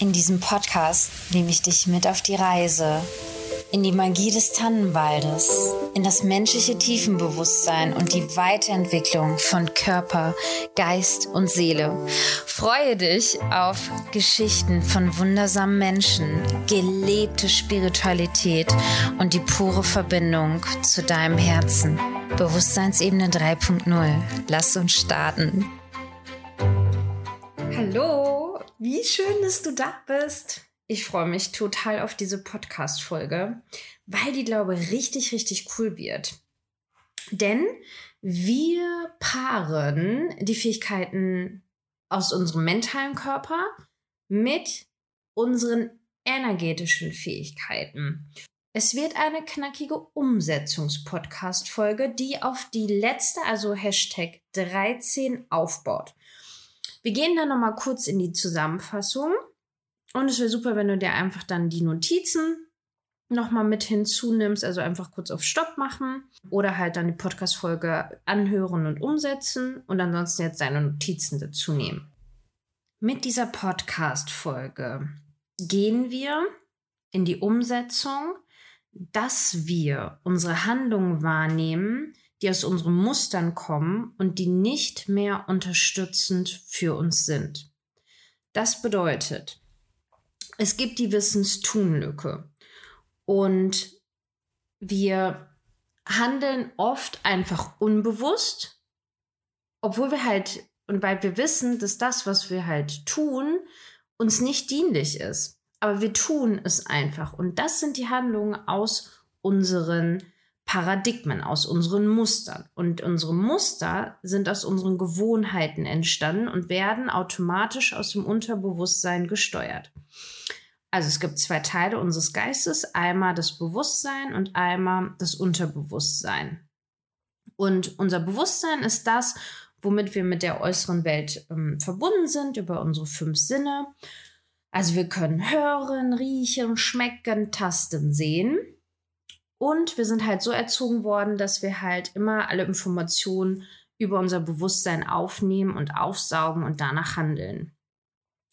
In diesem Podcast nehme ich dich mit auf die Reise in die Magie des Tannenwaldes, in das menschliche Tiefenbewusstsein und die Weiterentwicklung von Körper, Geist und Seele. Freue dich auf Geschichten von wundersamen Menschen, gelebte Spiritualität und die pure Verbindung zu deinem Herzen. Bewusstseinsebene 3.0. Lass uns starten. Hallo! Wie schön, dass du da bist. Ich freue mich total auf diese Podcast-Folge, weil die, glaube ich, richtig, richtig cool wird. Denn wir paaren die Fähigkeiten aus unserem mentalen Körper mit unseren energetischen Fähigkeiten. Es wird eine knackige Umsetzungs-Podcast-Folge, die auf die letzte, also Hashtag 13 aufbaut. Wir gehen dann nochmal kurz in die Zusammenfassung. Und es wäre super, wenn du dir einfach dann die Notizen nochmal mit hinzunimmst, also einfach kurz auf Stopp machen oder halt dann die Podcast-Folge anhören und umsetzen und ansonsten jetzt deine Notizen dazu nehmen. Mit dieser Podcast-Folge gehen wir in die Umsetzung, dass wir unsere Handlungen wahrnehmen, die aus unseren Mustern kommen und die nicht mehr unterstützend für uns sind. Das bedeutet, es gibt die Wissenstunlücke und wir handeln oft einfach unbewusst, obwohl wir halt und weil wir wissen, dass das, was wir halt tun, uns nicht dienlich ist. Aber wir tun es einfach. Und das sind die Handlungen aus unseren Paradigmen, aus unseren Mustern. Und unsere Muster sind aus unseren Gewohnheiten entstanden und werden automatisch aus dem Unterbewusstsein gesteuert. Also es gibt zwei Teile unseres Geistes, einmal das Bewusstsein und einmal das Unterbewusstsein. Und unser Bewusstsein ist das, womit wir mit der äußeren Welt ähm, verbunden sind, über unsere fünf Sinne. Also wir können hören, riechen, schmecken, tasten, sehen. Und wir sind halt so erzogen worden, dass wir halt immer alle Informationen über unser Bewusstsein aufnehmen und aufsaugen und danach handeln.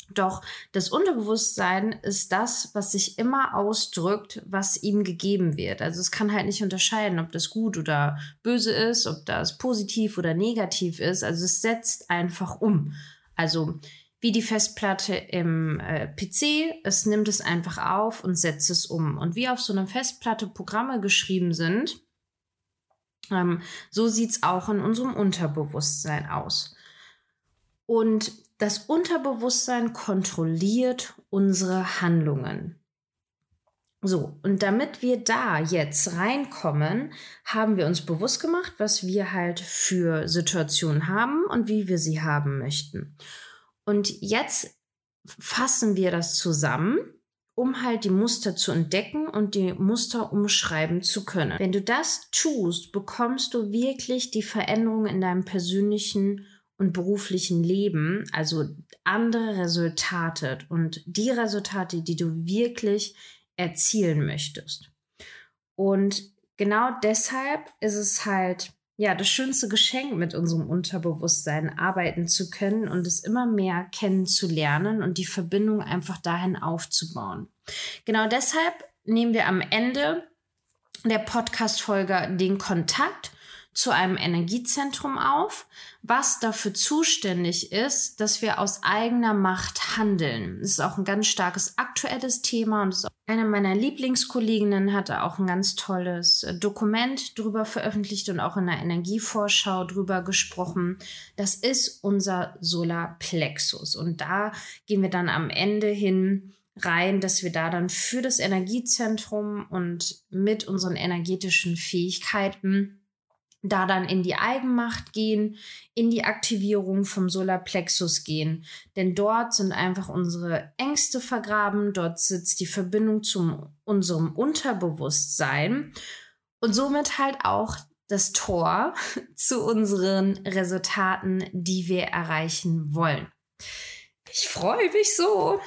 Doch das Unterbewusstsein ist das, was sich immer ausdrückt, was ihm gegeben wird. Also es kann halt nicht unterscheiden, ob das gut oder böse ist, ob das positiv oder negativ ist. Also es setzt einfach um. Also wie die Festplatte im äh, PC. Es nimmt es einfach auf und setzt es um. Und wie auf so einer Festplatte Programme geschrieben sind, ähm, so sieht es auch in unserem Unterbewusstsein aus. Und das Unterbewusstsein kontrolliert unsere Handlungen. So, und damit wir da jetzt reinkommen, haben wir uns bewusst gemacht, was wir halt für Situationen haben und wie wir sie haben möchten. Und jetzt fassen wir das zusammen, um halt die Muster zu entdecken und die Muster umschreiben zu können. Wenn du das tust, bekommst du wirklich die Veränderung in deinem persönlichen und beruflichen Leben, also andere Resultate und die Resultate, die du wirklich erzielen möchtest. Und genau deshalb ist es halt ja, das schönste Geschenk mit unserem Unterbewusstsein arbeiten zu können und es immer mehr kennenzulernen und die Verbindung einfach dahin aufzubauen. Genau deshalb nehmen wir am Ende der Podcast-Folge den Kontakt zu einem Energiezentrum auf, was dafür zuständig ist, dass wir aus eigener Macht handeln. Das ist auch ein ganz starkes aktuelles Thema und eine meiner Lieblingskolleginnen hatte auch ein ganz tolles äh, Dokument drüber veröffentlicht und auch in der Energievorschau drüber gesprochen. Das ist unser Solarplexus und da gehen wir dann am Ende hin rein, dass wir da dann für das Energiezentrum und mit unseren energetischen Fähigkeiten da dann in die Eigenmacht gehen, in die Aktivierung vom Solarplexus gehen. Denn dort sind einfach unsere Ängste vergraben, dort sitzt die Verbindung zu unserem Unterbewusstsein und somit halt auch das Tor zu unseren Resultaten, die wir erreichen wollen. Ich freue mich so.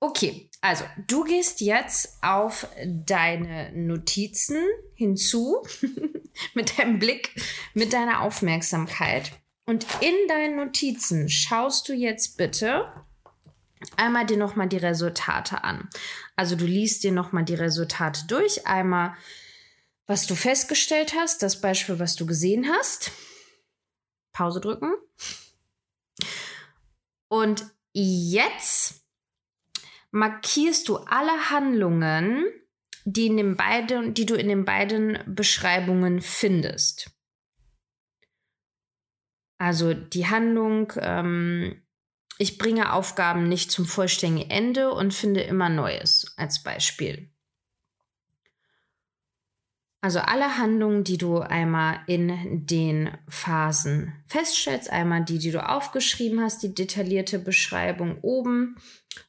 Okay, also du gehst jetzt auf deine Notizen hinzu mit deinem Blick, mit deiner Aufmerksamkeit. Und in deinen Notizen schaust du jetzt bitte einmal dir nochmal die Resultate an. Also du liest dir nochmal die Resultate durch. Einmal, was du festgestellt hast, das Beispiel, was du gesehen hast. Pause drücken. Und jetzt markierst du alle Handlungen, die, in den beiden, die du in den beiden Beschreibungen findest. Also die Handlung, ähm, ich bringe Aufgaben nicht zum vollständigen Ende und finde immer Neues als Beispiel. Also alle Handlungen, die du einmal in den Phasen feststellst, einmal die, die du aufgeschrieben hast, die detaillierte Beschreibung oben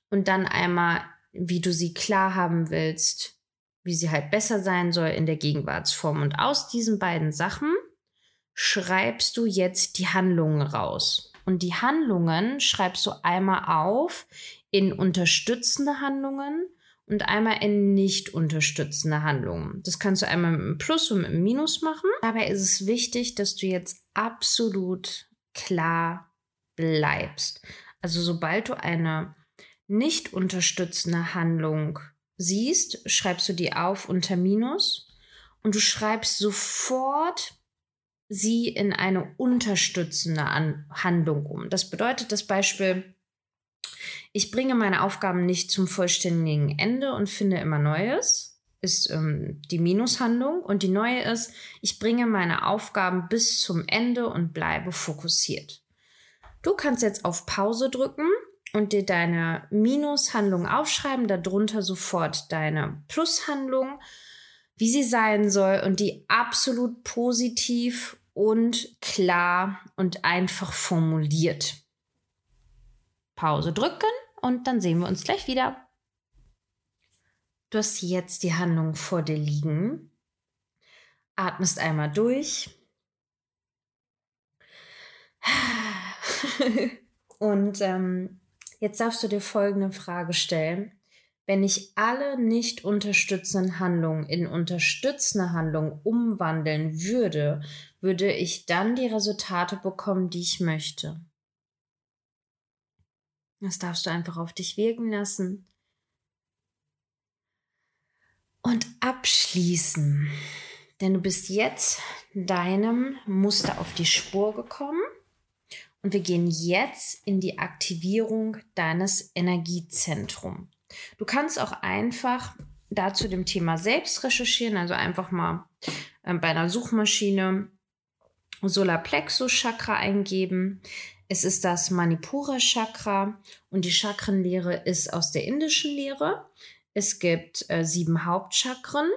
und dann einmal, wie du sie klar haben willst, wie sie halt besser sein soll in der Gegenwartsform. Und aus diesen beiden Sachen schreibst du jetzt die Handlungen raus. Und die Handlungen schreibst du einmal auf in unterstützende Handlungen und einmal in nicht unterstützende Handlungen. Das kannst du einmal mit einem Plus und mit einem Minus machen. Dabei ist es wichtig, dass du jetzt absolut klar bleibst. Also sobald du eine nicht unterstützende Handlung siehst, schreibst du die auf unter Minus und du schreibst sofort sie in eine unterstützende An Handlung um. Das bedeutet das Beispiel, ich bringe meine Aufgaben nicht zum vollständigen Ende und finde immer Neues, ist ähm, die Minushandlung. Und die neue ist, ich bringe meine Aufgaben bis zum Ende und bleibe fokussiert. Du kannst jetzt auf Pause drücken und dir deine Minushandlung aufschreiben, darunter sofort deine Plushandlung wie sie sein soll und die absolut positiv und klar und einfach formuliert. Pause drücken und dann sehen wir uns gleich wieder. Du hast jetzt die Handlung vor dir liegen. Atmest einmal durch. und ähm, jetzt darfst du dir folgende Frage stellen. Wenn ich alle nicht unterstützenden Handlungen in unterstützende Handlungen umwandeln würde, würde ich dann die Resultate bekommen, die ich möchte. Das darfst du einfach auf dich wirken lassen. Und abschließen. Denn du bist jetzt deinem Muster auf die Spur gekommen. Und wir gehen jetzt in die Aktivierung deines Energiezentrums. Du kannst auch einfach dazu dem Thema selbst recherchieren, also einfach mal äh, bei einer Suchmaschine Solarplexus Chakra eingeben. Es ist das Manipura Chakra und die Chakrenlehre ist aus der indischen Lehre. Es gibt äh, sieben Hauptchakren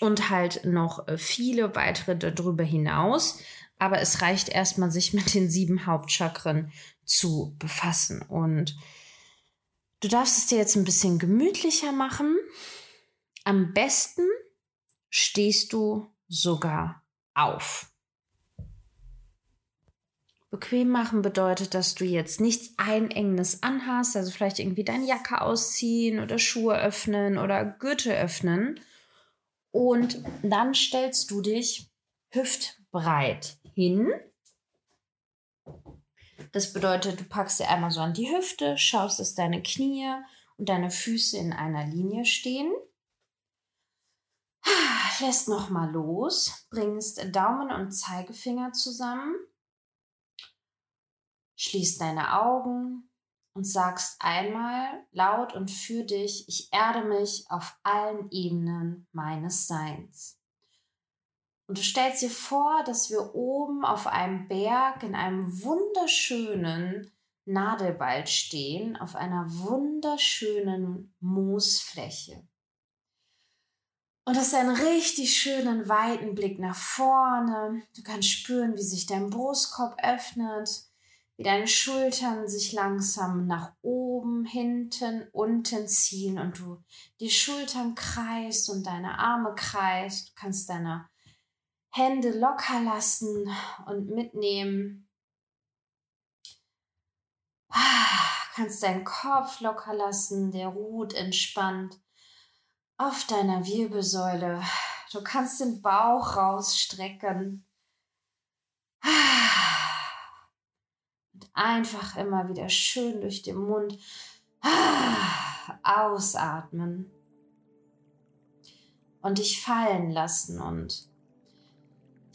und halt noch äh, viele weitere darüber hinaus. Aber es reicht erstmal, sich mit den sieben Hauptchakren zu befassen. Und Du darfst es dir jetzt ein bisschen gemütlicher machen. Am besten stehst du sogar auf. Bequem machen bedeutet, dass du jetzt nichts Einengendes anhast, also vielleicht irgendwie deine Jacke ausziehen oder Schuhe öffnen oder Gürtel öffnen. Und dann stellst du dich hüftbreit hin das bedeutet, du packst dir einmal so an die Hüfte, schaust, dass deine Knie und deine Füße in einer Linie stehen. Lässt nochmal los, bringst Daumen und Zeigefinger zusammen, schließt deine Augen und sagst einmal laut und für dich, ich erde mich auf allen Ebenen meines Seins. Und du stellst dir vor, dass wir oben auf einem Berg in einem wunderschönen Nadelwald stehen, auf einer wunderschönen Moosfläche. Und das ist ein richtig schönen weiten Blick nach vorne. Du kannst spüren, wie sich dein Brustkorb öffnet, wie deine Schultern sich langsam nach oben, hinten, unten ziehen und du die Schultern kreist und deine Arme kreist. Du kannst deine Hände locker lassen und mitnehmen. Ah, kannst deinen Kopf locker lassen, der ruht entspannt auf deiner Wirbelsäule. Du kannst den Bauch rausstrecken. Ah. Und einfach immer wieder schön durch den Mund ah, ausatmen und dich fallen lassen und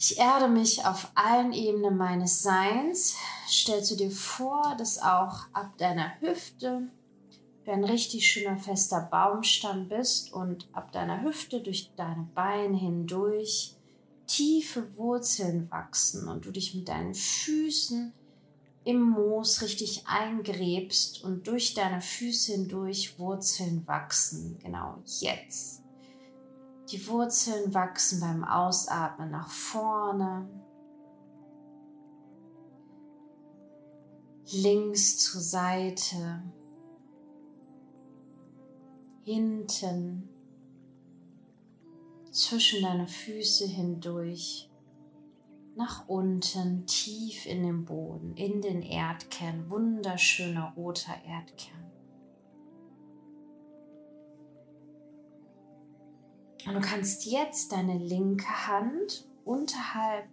ich erde mich auf allen Ebenen meines Seins. Stellst du dir vor, dass auch ab deiner Hüfte du ein richtig schöner fester Baumstamm bist und ab deiner Hüfte durch deine Beine hindurch tiefe Wurzeln wachsen und du dich mit deinen Füßen im Moos richtig eingräbst und durch deine Füße hindurch Wurzeln wachsen. Genau jetzt. Die Wurzeln wachsen beim Ausatmen nach vorne, links zur Seite, hinten, zwischen deine Füße hindurch, nach unten, tief in den Boden, in den Erdkern, wunderschöner roter Erdkern. Und du kannst jetzt deine linke Hand unterhalb,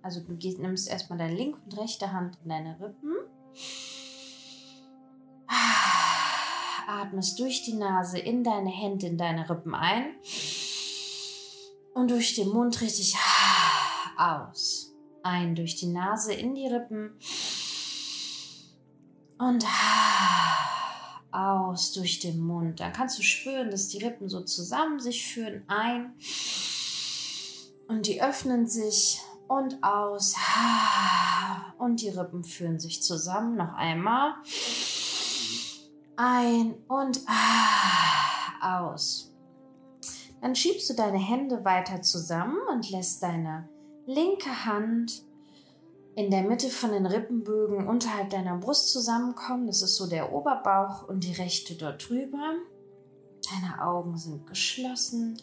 also du gehst, nimmst erstmal deine linke und rechte Hand in deine Rippen. Atmest durch die Nase in deine Hände, in deine Rippen ein. Und durch den Mund richtig aus. Ein durch die Nase in die Rippen. Und aus durch den Mund. Dann kannst du spüren, dass die Rippen so zusammen sich führen. Ein. Und die öffnen sich und aus. Und die Rippen führen sich zusammen. Noch einmal. Ein und aus. Dann schiebst du deine Hände weiter zusammen und lässt deine linke Hand in der Mitte von den Rippenbögen unterhalb deiner Brust zusammenkommen. Das ist so der Oberbauch und die rechte dort drüber. Deine Augen sind geschlossen.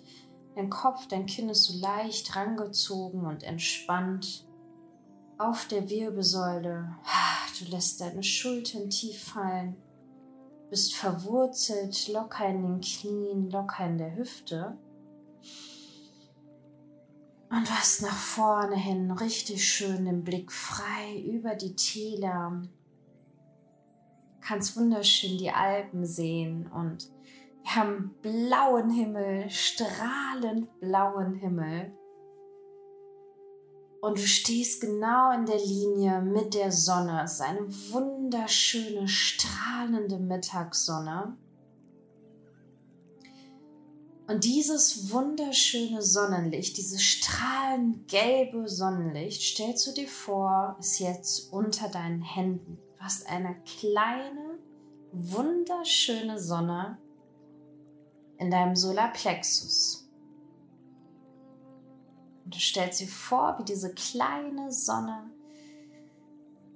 Dein Kopf, dein Kinn ist so leicht rangezogen und entspannt. Auf der Wirbelsäule. Du lässt deine Schultern tief fallen. Bist verwurzelt, locker in den Knien, locker in der Hüfte. Und hast nach vorne hin richtig schön den Blick frei über die Täler. Kannst wunderschön die Alpen sehen und wir haben blauen Himmel, strahlend blauen Himmel. Und du stehst genau in der Linie mit der Sonne. Es ist eine wunderschöne, strahlende Mittagssonne. Und dieses wunderschöne Sonnenlicht, dieses strahlend gelbe Sonnenlicht, stellst du dir vor, ist jetzt unter deinen Händen. Du hast eine kleine, wunderschöne Sonne in deinem Solarplexus. Und du stellst dir vor, wie diese kleine Sonne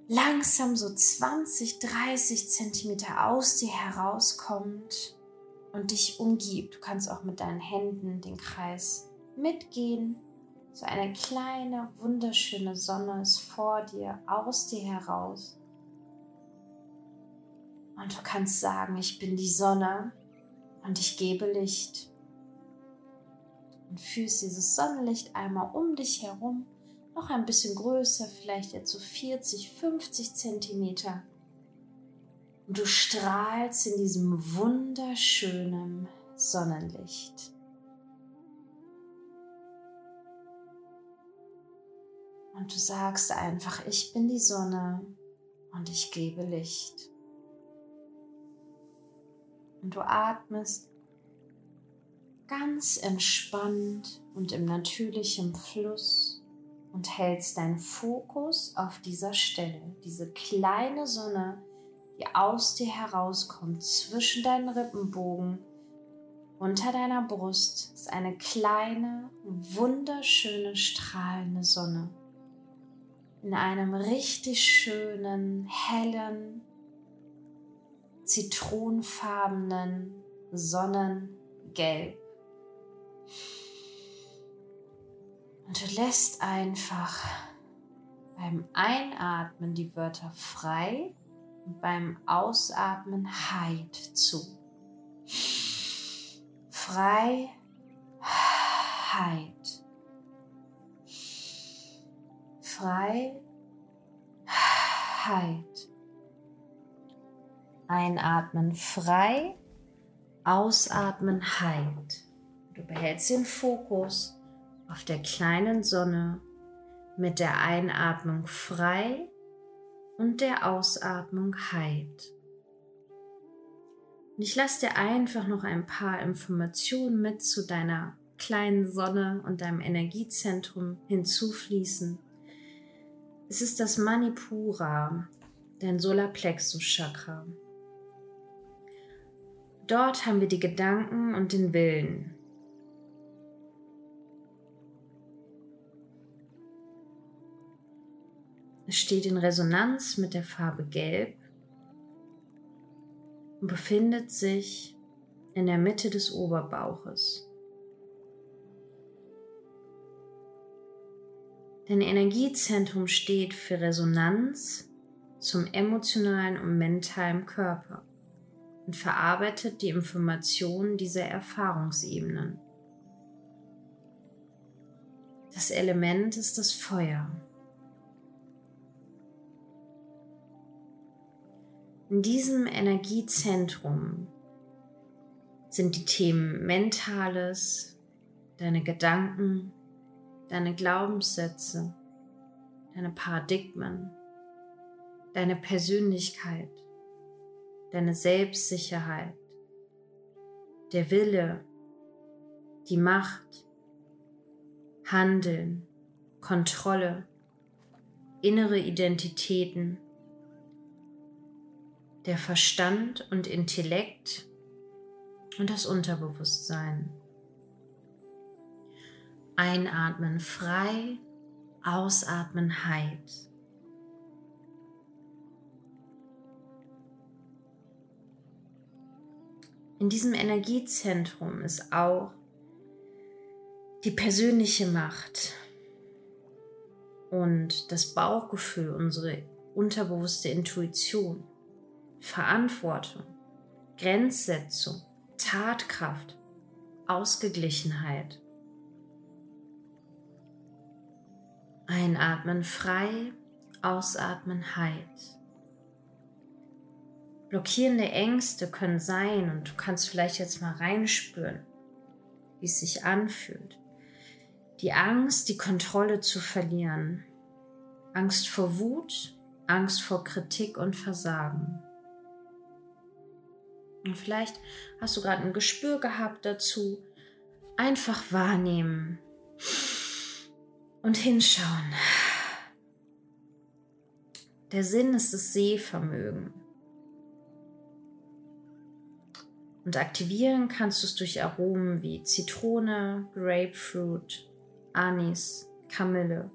langsam so 20, 30 Zentimeter aus dir herauskommt und dich umgibt. Du kannst auch mit deinen Händen den Kreis mitgehen. So eine kleine, wunderschöne Sonne ist vor dir, aus dir heraus. Und du kannst sagen, ich bin die Sonne und ich gebe Licht. Und fühlst dieses Sonnenlicht einmal um dich herum, noch ein bisschen größer, vielleicht jetzt so 40, 50 Zentimeter du strahlst in diesem wunderschönen Sonnenlicht. Und du sagst einfach, ich bin die Sonne und ich gebe Licht. Und du atmest ganz entspannt und im natürlichen Fluss und hältst deinen Fokus auf dieser Stelle, diese kleine Sonne, die aus dir herauskommt, zwischen deinen Rippenbogen, unter deiner Brust, ist eine kleine, wunderschöne, strahlende Sonne. In einem richtig schönen, hellen, zitronenfarbenen Sonnengelb. Und du lässt einfach beim Einatmen die Wörter frei beim Ausatmen Heit zu. Freiheit. Freiheit. Klarheit. Einatmen frei, ausatmen Heit. Du behältst den Fokus auf der kleinen Sonne mit der Einatmung frei und der Ausatmung Heit. Und ich lasse dir einfach noch ein paar Informationen mit zu deiner kleinen Sonne und deinem Energiezentrum hinzufließen. Es ist das Manipura, dein Solarplexus Chakra. Dort haben wir die Gedanken und den Willen. Es steht in Resonanz mit der Farbe Gelb und befindet sich in der Mitte des Oberbauches. Dein Energiezentrum steht für Resonanz zum emotionalen und mentalen Körper und verarbeitet die Informationen dieser Erfahrungsebenen. Das Element ist das Feuer. In diesem Energiezentrum sind die Themen Mentales, deine Gedanken, deine Glaubenssätze, deine Paradigmen, deine Persönlichkeit, deine Selbstsicherheit, der Wille, die Macht, Handeln, Kontrolle, innere Identitäten, der Verstand und Intellekt und das Unterbewusstsein. Einatmen frei, ausatmen heit. In diesem Energiezentrum ist auch die persönliche Macht und das Bauchgefühl, unsere unterbewusste Intuition, Verantwortung, Grenzsetzung, Tatkraft, Ausgeglichenheit. Einatmen frei, ausatmen heit. Blockierende Ängste können sein und du kannst vielleicht jetzt mal reinspüren, wie es sich anfühlt. Die Angst, die Kontrolle zu verlieren. Angst vor Wut, Angst vor Kritik und Versagen. Und vielleicht hast du gerade ein Gespür gehabt dazu. Einfach wahrnehmen und hinschauen. Der Sinn ist das Sehvermögen. Und aktivieren kannst du es durch Aromen wie Zitrone, Grapefruit, Anis, Kamille.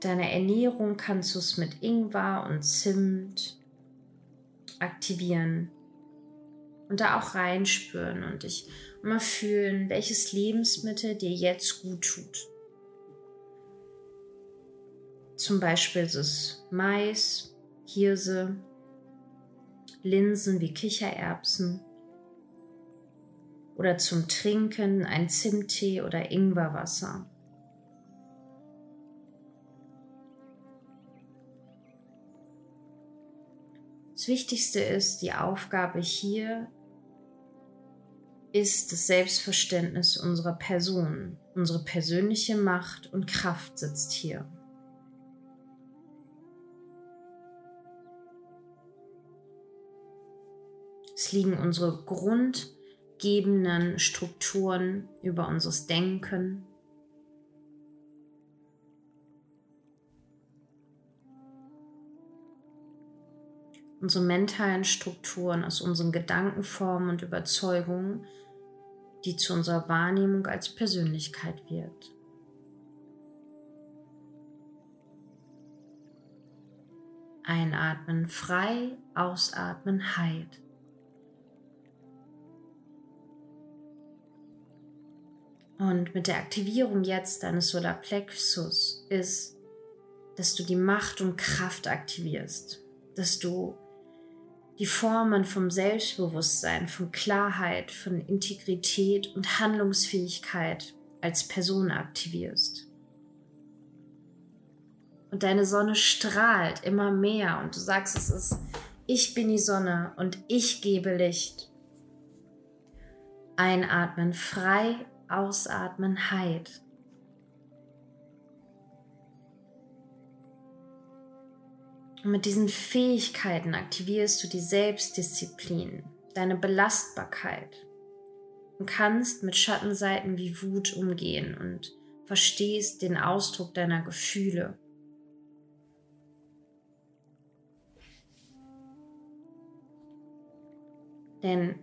Deine Ernährung kannst du es mit Ingwer und Zimt aktivieren und da auch reinspüren und dich mal fühlen, welches Lebensmittel dir jetzt gut tut. Zum Beispiel ist es Mais, Hirse, Linsen wie Kichererbsen oder zum Trinken ein Zimttee oder Ingwerwasser. Das Wichtigste ist, die Aufgabe hier ist das Selbstverständnis unserer Person. Unsere persönliche Macht und Kraft sitzt hier. Es liegen unsere grundgebenden Strukturen über unseres Denken, unsere mentalen Strukturen aus unseren Gedankenformen und Überzeugungen, die zu unserer Wahrnehmung als Persönlichkeit wird. Einatmen frei, ausatmen heit. Und mit der Aktivierung jetzt deines Solarplexus ist, dass du die Macht und Kraft aktivierst, dass du die Formen vom Selbstbewusstsein, von Klarheit, von Integrität und Handlungsfähigkeit als Person aktivierst. Und deine Sonne strahlt immer mehr und du sagst, es ist, ich bin die Sonne und ich gebe Licht. Einatmen frei, ausatmen Heid. Und mit diesen Fähigkeiten aktivierst du die Selbstdisziplin, deine Belastbarkeit und kannst mit Schattenseiten wie Wut umgehen und verstehst den Ausdruck deiner Gefühle. Denn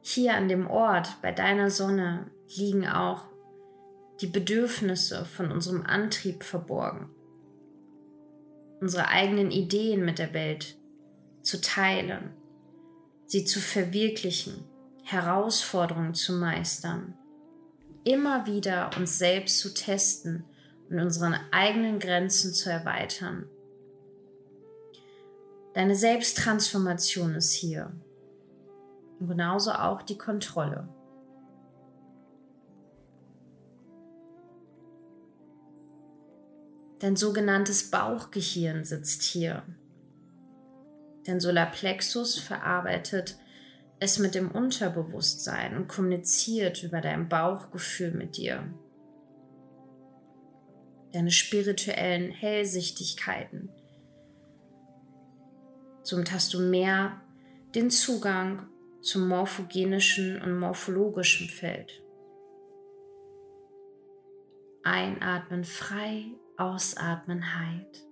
hier an dem Ort bei deiner Sonne liegen auch die Bedürfnisse von unserem Antrieb verborgen unsere eigenen Ideen mit der Welt zu teilen, sie zu verwirklichen, Herausforderungen zu meistern, immer wieder uns selbst zu testen und unsere eigenen Grenzen zu erweitern. Deine Selbsttransformation ist hier und genauso auch die Kontrolle. Dein sogenanntes Bauchgehirn sitzt hier. Dein Solarplexus verarbeitet es mit dem Unterbewusstsein und kommuniziert über dein Bauchgefühl mit dir. Deine spirituellen Hellsichtigkeiten. Somit hast du mehr den Zugang zum morphogenischen und morphologischen Feld. Einatmen frei Ausatmen Heid.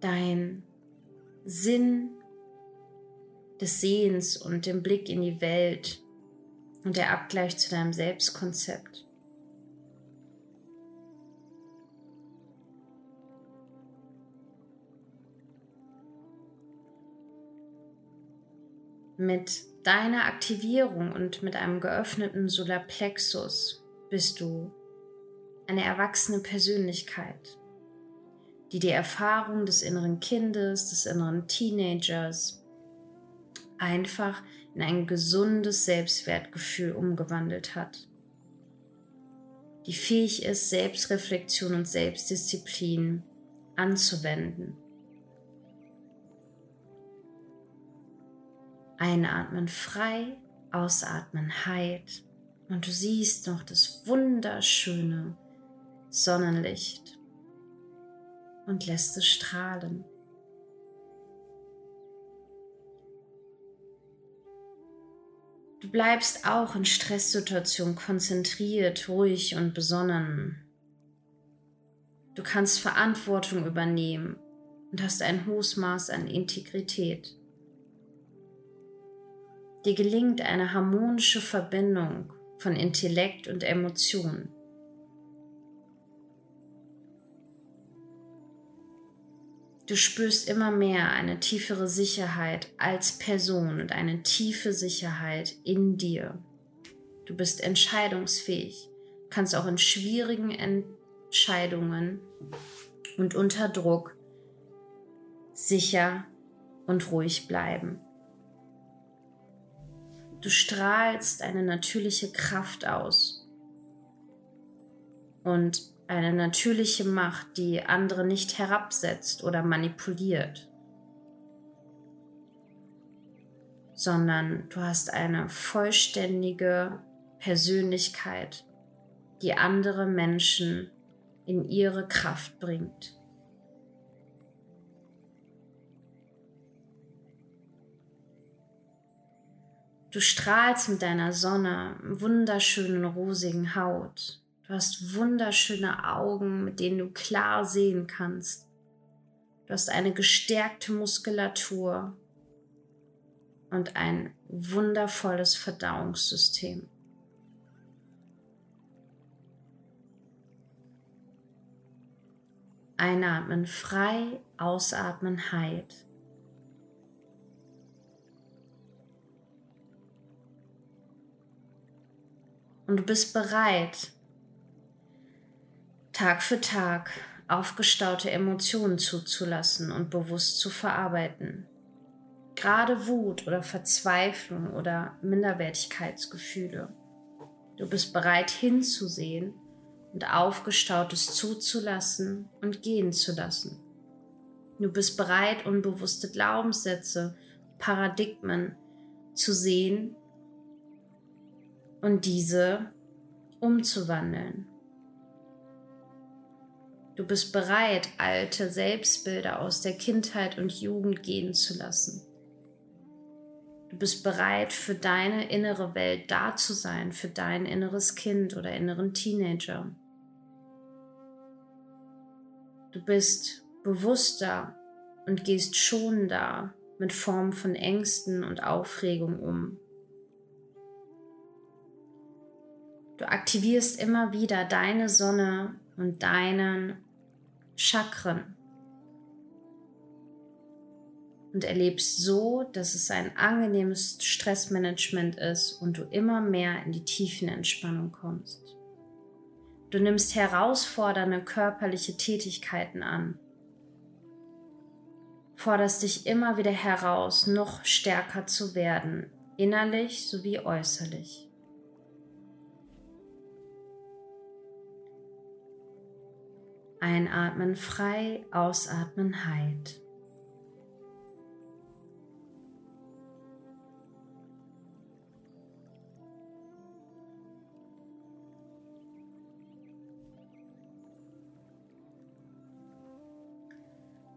Dein Sinn des Sehens und dem Blick in die Welt und der Abgleich zu deinem Selbstkonzept. Mit deiner Aktivierung und mit einem geöffneten Solarplexus bist du eine erwachsene Persönlichkeit, die die Erfahrung des inneren Kindes, des inneren Teenagers einfach in ein gesundes Selbstwertgefühl umgewandelt hat, die fähig ist, Selbstreflexion und Selbstdisziplin anzuwenden Einatmen frei, ausatmen heit. Und du siehst noch das wunderschöne Sonnenlicht und lässt es strahlen. Du bleibst auch in Stresssituationen konzentriert, ruhig und besonnen. Du kannst Verantwortung übernehmen und hast ein hohes Maß an Integrität. Dir gelingt eine harmonische Verbindung von Intellekt und Emotion. Du spürst immer mehr eine tiefere Sicherheit als Person und eine tiefe Sicherheit in dir. Du bist entscheidungsfähig, kannst auch in schwierigen Entscheidungen und unter Druck sicher und ruhig bleiben. Du strahlst eine natürliche Kraft aus und eine natürliche Macht, die andere nicht herabsetzt oder manipuliert, sondern du hast eine vollständige Persönlichkeit, die andere Menschen in ihre Kraft bringt. Du strahlst mit deiner Sonne, wunderschönen rosigen Haut. Du hast wunderschöne Augen, mit denen du klar sehen kannst. Du hast eine gestärkte Muskulatur und ein wundervolles Verdauungssystem. Einatmen frei, ausatmen heit. Und du bist bereit, Tag für Tag aufgestaute Emotionen zuzulassen und bewusst zu verarbeiten. gerade Wut oder Verzweiflung oder Minderwertigkeitsgefühle. Du bist bereit hinzusehen und Aufgestautes zuzulassen und gehen zu lassen. Du bist bereit, unbewusste Glaubenssätze, Paradigmen zu sehen und diese umzuwandeln. Du bist bereit, alte Selbstbilder aus der Kindheit und Jugend gehen zu lassen. Du bist bereit, für deine innere Welt da zu sein, für dein inneres Kind oder inneren Teenager. Du bist bewusster und gehst schonender mit Formen von Ängsten und Aufregung um. Du aktivierst immer wieder deine Sonne und deinen Chakren und erlebst so, dass es ein angenehmes Stressmanagement ist und du immer mehr in die tiefen Entspannung kommst. Du nimmst herausfordernde körperliche Tätigkeiten an, forderst dich immer wieder heraus, noch stärker zu werden, innerlich sowie äußerlich. Einatmen frei, ausatmen heit.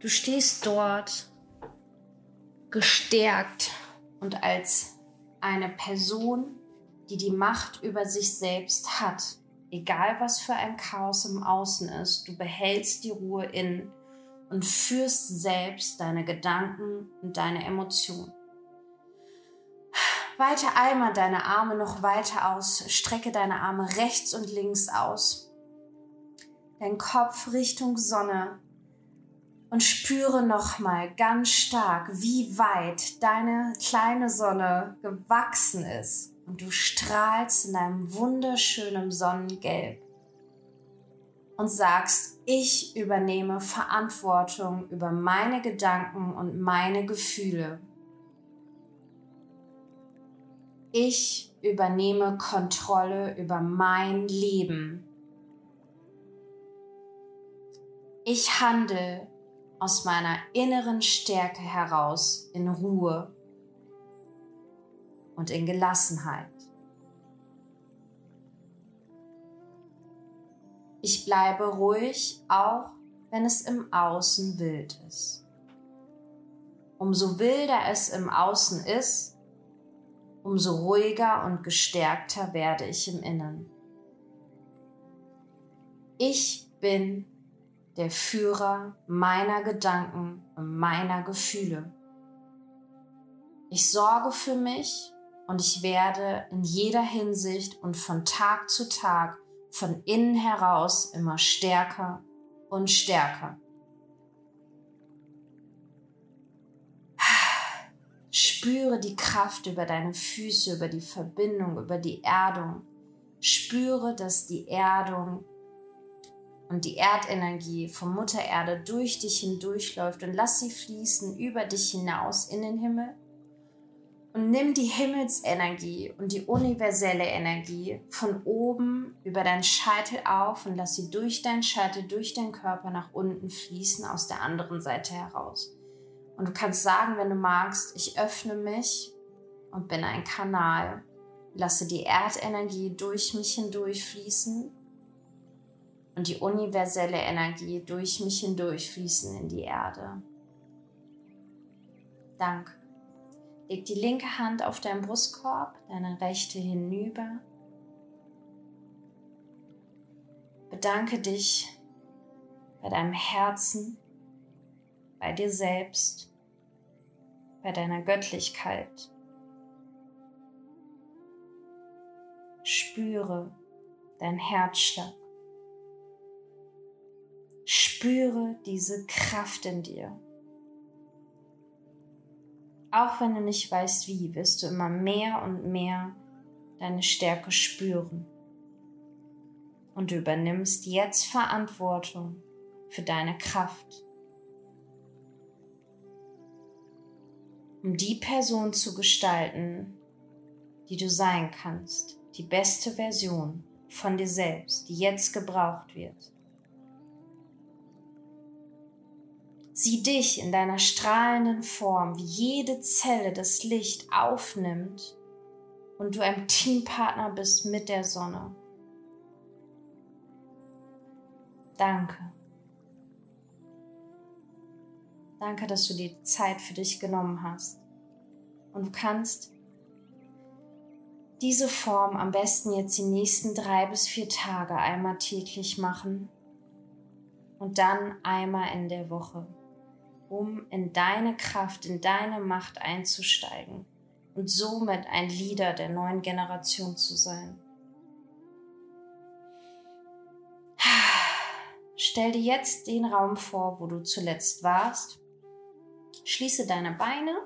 Du stehst dort gestärkt und als eine Person, die die Macht über sich selbst hat. Egal was für ein Chaos im Außen ist, du behältst die Ruhe in und führst selbst deine Gedanken und deine Emotionen. Weite einmal deine Arme noch weiter aus, strecke deine Arme rechts und links aus. Dein Kopf Richtung Sonne, und spüre nochmal ganz stark, wie weit deine kleine Sonne gewachsen ist und du strahlst in einem wunderschönen Sonnengelb und sagst, ich übernehme Verantwortung über meine Gedanken und meine Gefühle. Ich übernehme Kontrolle über mein Leben. Ich handle aus meiner inneren Stärke heraus in Ruhe und in Gelassenheit. Ich bleibe ruhig, auch wenn es im Außen wild ist. Umso wilder es im Außen ist, umso ruhiger und gestärkter werde ich im Innen. Ich bin der Führer meiner Gedanken und meiner Gefühle. Ich sorge für mich und ich werde in jeder Hinsicht und von Tag zu Tag von innen heraus immer stärker und stärker. Spüre die Kraft über deine Füße, über die Verbindung, über die Erdung. Spüre, dass die Erdung und die Erdenergie von Mutter Erde durch dich hindurchläuft und lass sie fließen über dich hinaus in den Himmel. Und nimm die Himmelsenergie und die universelle Energie von oben über deinen Scheitel auf und lass sie durch deinen Scheitel, durch deinen Körper nach unten fließen aus der anderen Seite heraus. Und du kannst sagen, wenn du magst, ich öffne mich und bin ein Kanal. Lasse die Erdenergie durch mich hindurch fließen und die universelle Energie durch mich hindurch fließen in die Erde. Dank. Leg die linke Hand auf deinen Brustkorb, deine rechte hinüber. Bedanke dich bei deinem Herzen, bei dir selbst, bei deiner Göttlichkeit. Spüre dein Herzschlag. Spüre diese Kraft in dir. Auch wenn du nicht weißt wie, wirst du immer mehr und mehr deine Stärke spüren. Und du übernimmst jetzt Verantwortung für deine Kraft. um die Person zu gestalten, die du sein kannst, die beste Version von dir selbst, die jetzt gebraucht wird. Sieh dich in deiner strahlenden Form, wie jede Zelle das Licht aufnimmt und du ein Teampartner bist mit der Sonne. Danke. Danke, dass du die Zeit für dich genommen hast. Und du kannst diese Form am besten jetzt die nächsten drei bis vier Tage einmal täglich machen und dann einmal in der Woche, um in deine Kraft, in deine Macht einzusteigen und somit ein Leader der neuen Generation zu sein. Stell dir jetzt den Raum vor, wo du zuletzt warst Schließe deine Beine,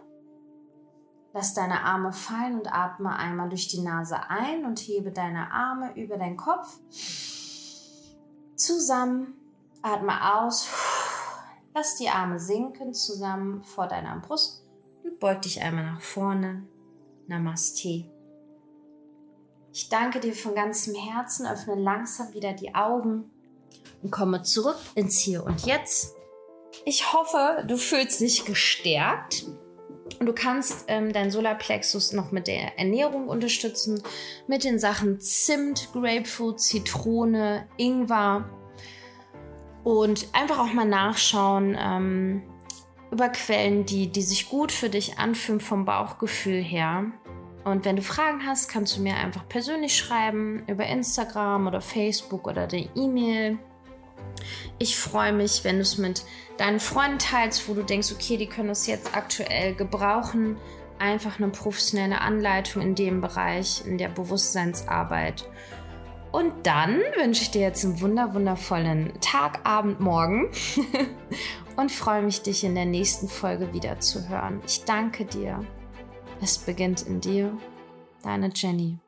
lass deine Arme fallen und atme einmal durch die Nase ein und hebe deine Arme über deinen Kopf. Zusammen, atme aus, lass die Arme sinken zusammen vor deiner Brust und beug dich einmal nach vorne. Namaste. Ich danke dir von ganzem Herzen, öffne langsam wieder die Augen und komme zurück ins Hier und Jetzt. Ich hoffe, du fühlst dich gestärkt. Und du kannst ähm, dein Solarplexus noch mit der Ernährung unterstützen, mit den Sachen Zimt, Grapefruit, Zitrone, Ingwer. Und einfach auch mal nachschauen ähm, über Quellen, die, die sich gut für dich anfühlen vom Bauchgefühl her. Und wenn du Fragen hast, kannst du mir einfach persönlich schreiben über Instagram oder Facebook oder die E-Mail. Ich freue mich, wenn du es mit deinen Freunden teilst, wo du denkst, okay, die können es jetzt aktuell gebrauchen. Einfach eine professionelle Anleitung in dem Bereich, in der Bewusstseinsarbeit. Und dann wünsche ich dir jetzt einen wunder wundervollen Tag, Abend, Morgen und freue mich, dich in der nächsten Folge wieder zu hören. Ich danke dir. Es beginnt in dir. Deine Jenny.